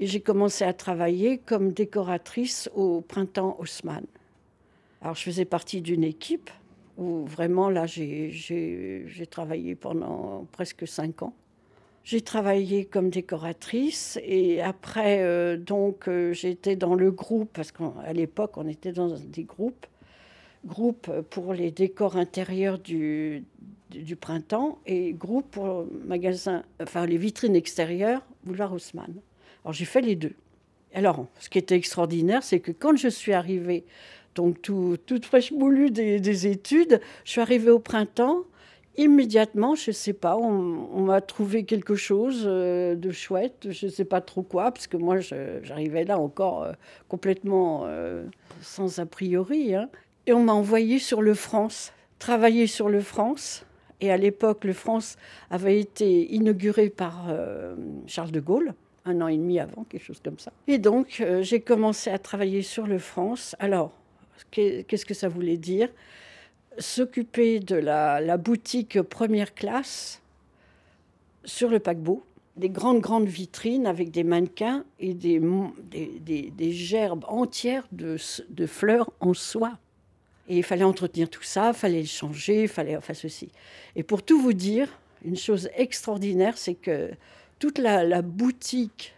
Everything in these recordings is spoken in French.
Et j'ai commencé à travailler comme décoratrice au printemps Haussmann. Alors je faisais partie d'une équipe où vraiment là j'ai travaillé pendant presque cinq ans. J'ai travaillé comme décoratrice et après euh, donc euh, j'étais dans le groupe parce qu'à l'époque on était dans des groupes, groupe pour les décors intérieurs du, du, printemps et groupe pour magasin, enfin les vitrines extérieures boulevard Haussmann. Alors j'ai fait les deux. Alors ce qui était extraordinaire c'est que quand je suis arrivée donc tout, toute fraîche moulue des, études. Je suis arrivée au printemps. Immédiatement, je ne sais pas, on, m'a trouvé quelque chose euh, de chouette, je ne sais pas trop quoi, parce que moi, j'arrivais là encore euh, complètement euh, sans a priori. Hein. Et on m'a envoyé sur le France, travailler sur le France. Et à l'époque, le France avait été inauguré par Charles de Gaulle un an et demi avant, quelque chose comme ça. Et donc, j'ai commencé à travailler sur le France. Alors, Qu'est-ce que ça voulait dire? S'occuper de la, boutique première classe sur le paquebot, des grandes, grandes vitrines avec des mannequins et des, des, gerbes entières de, fleurs en soie. Et il fallait entretenir tout ça, il fallait le changer, il fallait enfin ceci. Et pour tout vous dire, une chose extraordinaire, c'est que toute la boutique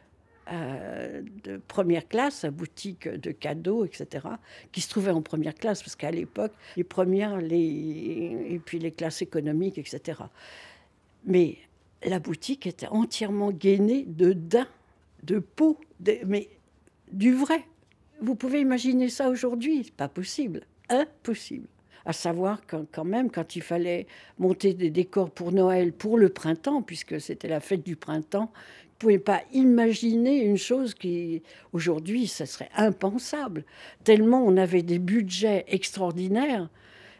euh, de première classe, à boutique de cadeaux, etc., qui se trouvaient en première classe, parce qu'à l'époque, les premières, et puis les classes économiques, etc. Mais la boutique était entièrement gainée de daim, de peau, mais du vrai. Vous pouvez imaginer ça aujourd'hui Pas possible, impossible. À savoir quand même, quand il fallait monter des décors pour Noël, pour le printemps, puisque c'était la fête du printemps, pouvez pas imaginer une chose qui, aujourd'hui, ça serait impensable. Tellement on avait des budgets extraordinaires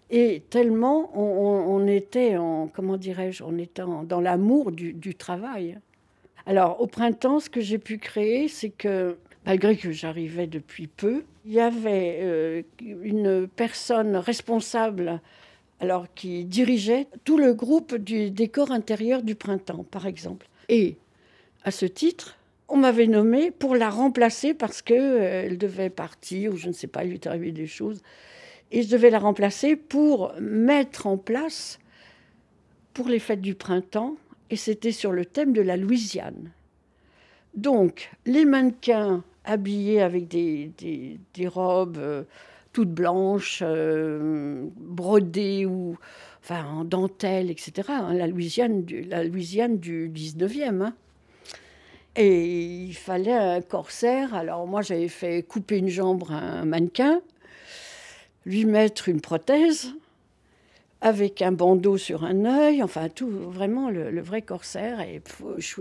et tellement on, était en, comment dirais-je, on était dans l'amour du, travail. Alors, au printemps, ce que j'ai pu créer, c'est que, malgré que j'arrivais depuis peu, il y avait euh, une personne responsable alors qui dirigeait tout le groupe du décor intérieur du printemps, par exemple. Et à ce titre, on m'avait nommé pour la remplacer parce qu'elle euh, devait partir, ou je ne sais pas, il lui est arrivé des choses. Et je devais la remplacer pour mettre en place, pour les fêtes du printemps, et c'était sur le thème de la Louisiane. Donc, les mannequins habillés avec des, robes euh, toutes blanches, euh, brodées ou en dentelle, etc. Hein, la, Louisiane du, la Louisiane du 19e. Et il fallait un corsaire. Alors moi, j'avais fait couper une jambe à un mannequin, lui mettre une prothèse avec un bandeau sur un œil, enfin tout, vraiment le, vrai corsaire et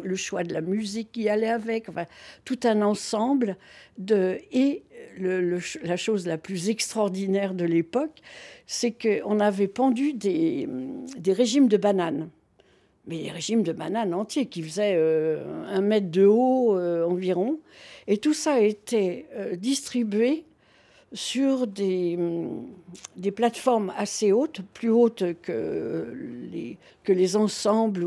le choix de la musique qui allait avec, enfin tout un ensemble et la chose la plus extraordinaire de l'époque, c'est qu'on avait pendu des, des régimes de bananes mais les régimes de bananes entiers qui faisaient euh, un mètre de haut euh, environ. Et tout ça a été euh, distribué sur des, mm, des, plateformes assez hautes, plus hautes que les, que les ensembles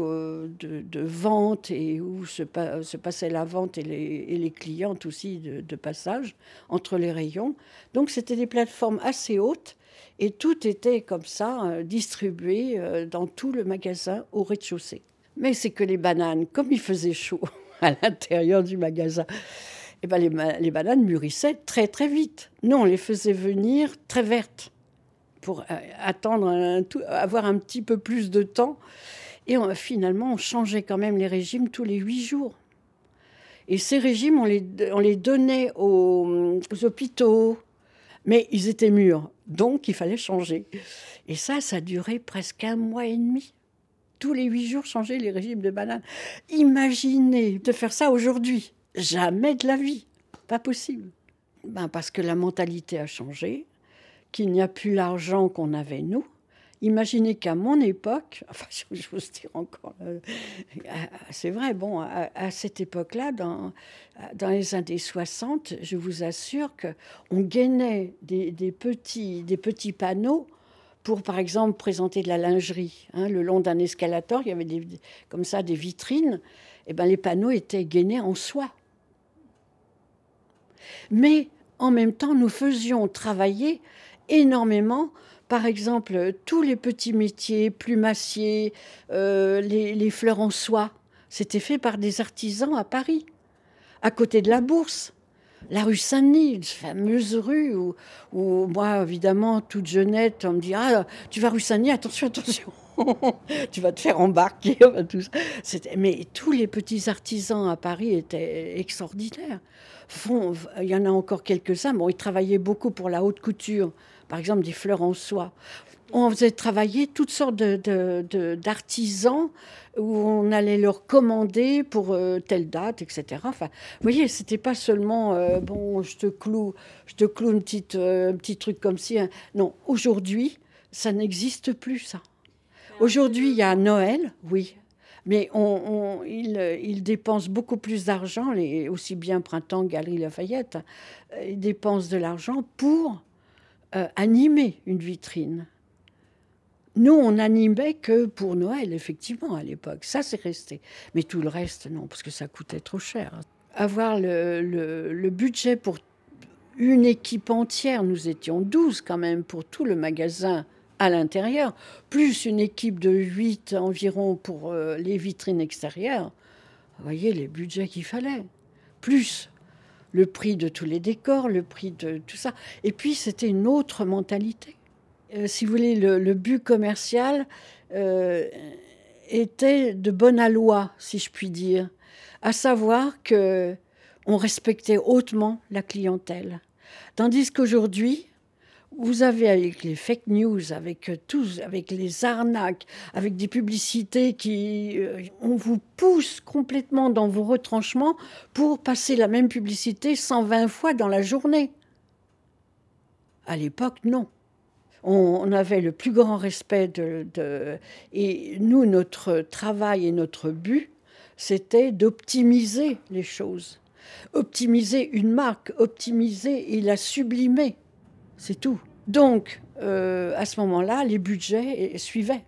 de, vente et où se, passait la vente et les, et clientes aussi de, de, passage entre les rayons. Donc c'était des plateformes assez hautes et tout était comme ça, euh, distribué euh, dans tout le magasin au rez-de-chaussée. Mais c'est que les bananes, comme il faisait chaud à l'intérieur du magasin, eh ben les, bananes mûrissaient très très vite. Nous, on les faisait venir très vertes pour euh, attendre, avoir un petit peu plus de temps. Et finalement, on changeait quand même les régimes tous les huit jours. Et ces régimes, on les, on les donnait aux, aux hôpitaux, mais ils étaient mûrs, donc il fallait changer. Et ça, ça durait presque un mois et demi. Tous les huit jours, changer les régimes de bananes. Imaginez de faire ça aujourd'hui. Jamais de la vie. Pas possible. Ben parce que la mentalité a changé, qu'il n'y a plus l'argent qu'on avait nous, Imaginez qu'à mon époque, enfin, j'ose dire encore, euh, c'est vrai, bon, à, cette époque-là, dans, les années 60, je vous assure qu'on gainait des, petits, des petits panneaux pour, par exemple, présenter de la lingerie. Hein, le long d'un escalator, il y avait des, comme ça des vitrines. Et ben, les panneaux étaient gainés en soie. Mais en même temps, nous faisions travailler énormément par exemple, tous les petits métiers, plumassiers, euh, les, fleurs en soie, c'était fait par des artisans à Paris, à côté de la Bourse. La rue Saint-Denis, fameuse rue où, moi, évidemment, toute jeunette, on me dit Ah, tu vas rue Saint-Denis, attention, attention, tu vas te faire embarquer. Mais tous les petits artisans à Paris étaient extraordinaires. Il y en a encore quelques-uns. Bon, ils travaillaient beaucoup pour la haute couture par exemple des fleurs en soie. On faisait travailler toutes sortes d'artisans où on allait leur commander pour euh, telle date, etc. Enfin, vous voyez, c'était pas seulement euh, bon, je te cloue, je te cloue une petite, euh, un petit truc comme si. Hein. Non, aujourd'hui, ça n'existe plus ça. Aujourd'hui, il y a Noël, oui, mais ils, dépensent beaucoup plus d'argent, aussi bien Printemps, Galerie Lafayette, ils dépensent de l'argent pour euh, animer une vitrine. Nous, on animait que pour Noël, effectivement, à l'époque. Ça, c'est resté. Mais tout le reste, non, parce que ça coûtait trop cher. Avoir le, budget pour une équipe entière, nous étions 12 quand même pour tout le magasin à l'intérieur, plus une équipe de 8 environ pour euh, les vitrines extérieures. Vous voyez les budgets qu'il fallait. Plus le prix de tous les décors, le prix de tout ça. Et puis, c'était une autre mentalité. Euh, si vous voulez, le, but commercial euh, était de bonne aloi, si je puis dire, à savoir que on respectait hautement la clientèle. Tandis qu'aujourd'hui, vous avez avec les fake news, avec euh, tous, avec les arnaques, avec des publicités qui, euh, on vous pousse complètement dans vos retranchements pour passer la même publicité 120 fois dans la journée. À l'époque, non. On, avait le plus grand respect de, de, et nous, notre travail et notre but, c'était d'optimiser les choses, optimiser une marque, optimiser et la sublimer. C'est tout. Donc, euh, à ce moment-là, les budgets suivaient.